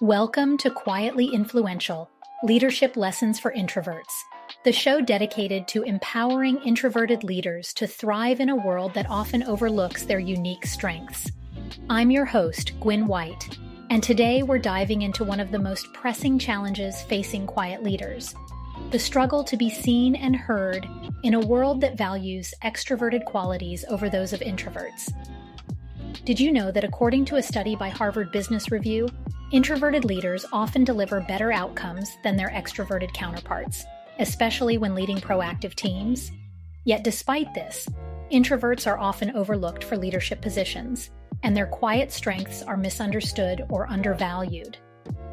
Welcome to Quietly Influential Leadership Lessons for Introverts, the show dedicated to empowering introverted leaders to thrive in a world that often overlooks their unique strengths. I'm your host, Guin White, and today we're diving into one of the most pressing challenges facing quiet leaders the struggle to be seen and heard in a world that values extroverted qualities over those of introverts. Did you know that according to a study by Harvard Business Review, introverted leaders often deliver better outcomes than their extroverted counterparts, especially when leading proactive teams? Yet, despite this, introverts are often overlooked for leadership positions, and their quiet strengths are misunderstood or undervalued.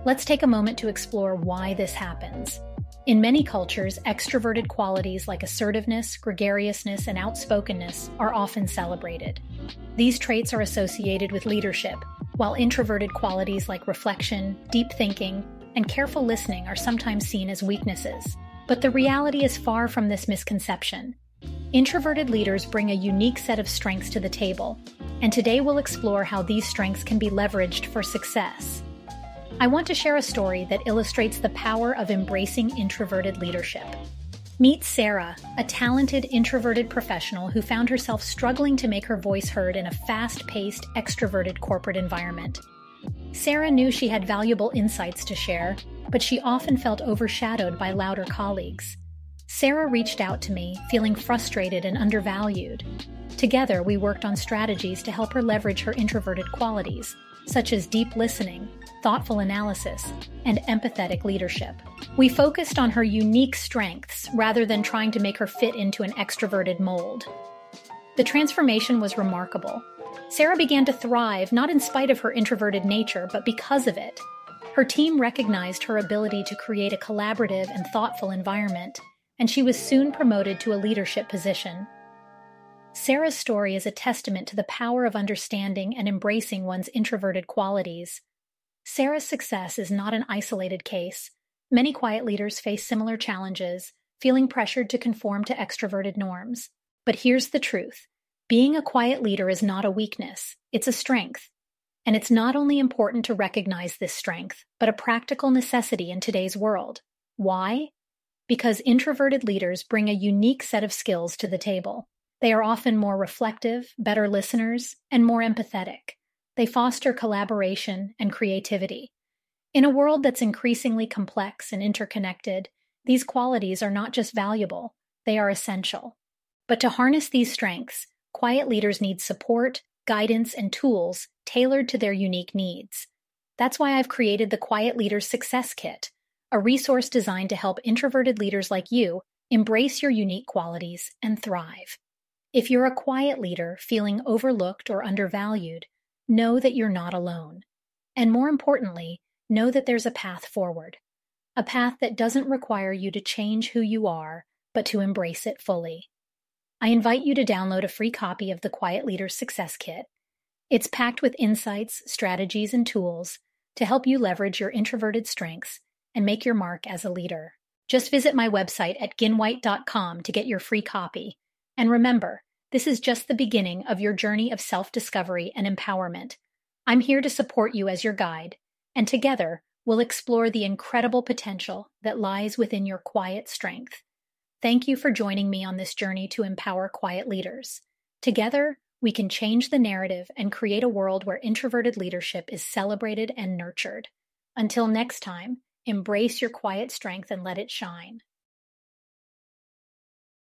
Let's take a moment to explore why this happens in many cultures, extroverted qualities like assertiveness, gregariousness, and outspokenness are often celebrated. These traits are associated with leadership, while introverted qualities like reflection, deep thinking, and careful listening are sometimes seen as weaknesses. But the reality is far from this misconception. Introverted leaders bring a unique set of strengths to the table, and today we'll explore how these strengths can be leveraged for success. I want to share a story that illustrates the power of embracing introverted leadership. Meet Sarah, a talented introverted professional who found herself struggling to make her voice heard in a fast paced, extroverted corporate environment. Sarah knew she had valuable insights to share, but she often felt overshadowed by louder colleagues. Sarah reached out to me, feeling frustrated and undervalued. Together, we worked on strategies to help her leverage her introverted qualities, such as deep listening, thoughtful analysis, and empathetic leadership. We focused on her unique strengths rather than trying to make her fit into an extroverted mold. The transformation was remarkable. Sarah began to thrive not in spite of her introverted nature, but because of it. Her team recognized her ability to create a collaborative and thoughtful environment, and she was soon promoted to a leadership position. Sarah's story is a testament to the power of understanding and embracing one's introverted qualities. Sarah's success is not an isolated case. Many quiet leaders face similar challenges, feeling pressured to conform to extroverted norms. But here's the truth being a quiet leader is not a weakness, it's a strength. And it's not only important to recognize this strength, but a practical necessity in today's world. Why? Because introverted leaders bring a unique set of skills to the table. They are often more reflective, better listeners, and more empathetic. They foster collaboration and creativity. In a world that's increasingly complex and interconnected, these qualities are not just valuable, they are essential. But to harness these strengths, quiet leaders need support, guidance, and tools tailored to their unique needs. That's why I've created the Quiet Leaders Success Kit, a resource designed to help introverted leaders like you embrace your unique qualities and thrive. If you're a quiet leader feeling overlooked or undervalued, know that you're not alone. And more importantly, know that there's a path forward. A path that doesn't require you to change who you are, but to embrace it fully. I invite you to download a free copy of the Quiet Leader's Success Kit. It's packed with insights, strategies, and tools to help you leverage your introverted strengths and make your mark as a leader. Just visit my website at guinwhite.com to get your free copy. And remember, this is just the beginning of your journey of self discovery and empowerment. I'm here to support you as your guide, and together we'll explore the incredible potential that lies within your quiet strength. Thank you for joining me on this journey to empower quiet leaders. Together, we can change the narrative and create a world where introverted leadership is celebrated and nurtured. Until next time, embrace your quiet strength and let it shine.